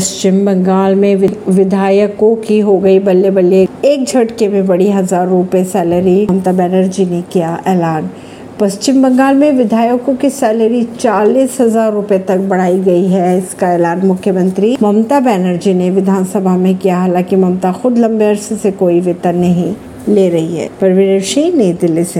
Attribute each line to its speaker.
Speaker 1: पश्चिम बंगाल में विधायकों की हो गई बल्ले बल्ले एक झटके में बड़ी हज़ार रुपए सैलरी, ममता बनर्जी ने किया ऐलान। पश्चिम बंगाल में विधायकों की सैलरी चालीस हज़ार रूपए तक बढ़ाई गई है, इसका ऐलान मुख्यमंत्री ममता बनर्जी ने विधानसभा में किया। हालाँकि ममता खुद लंबे अरसे से कोई वेतन नहीं ले रही है। परवीन सिंह, नई दिल्ली से।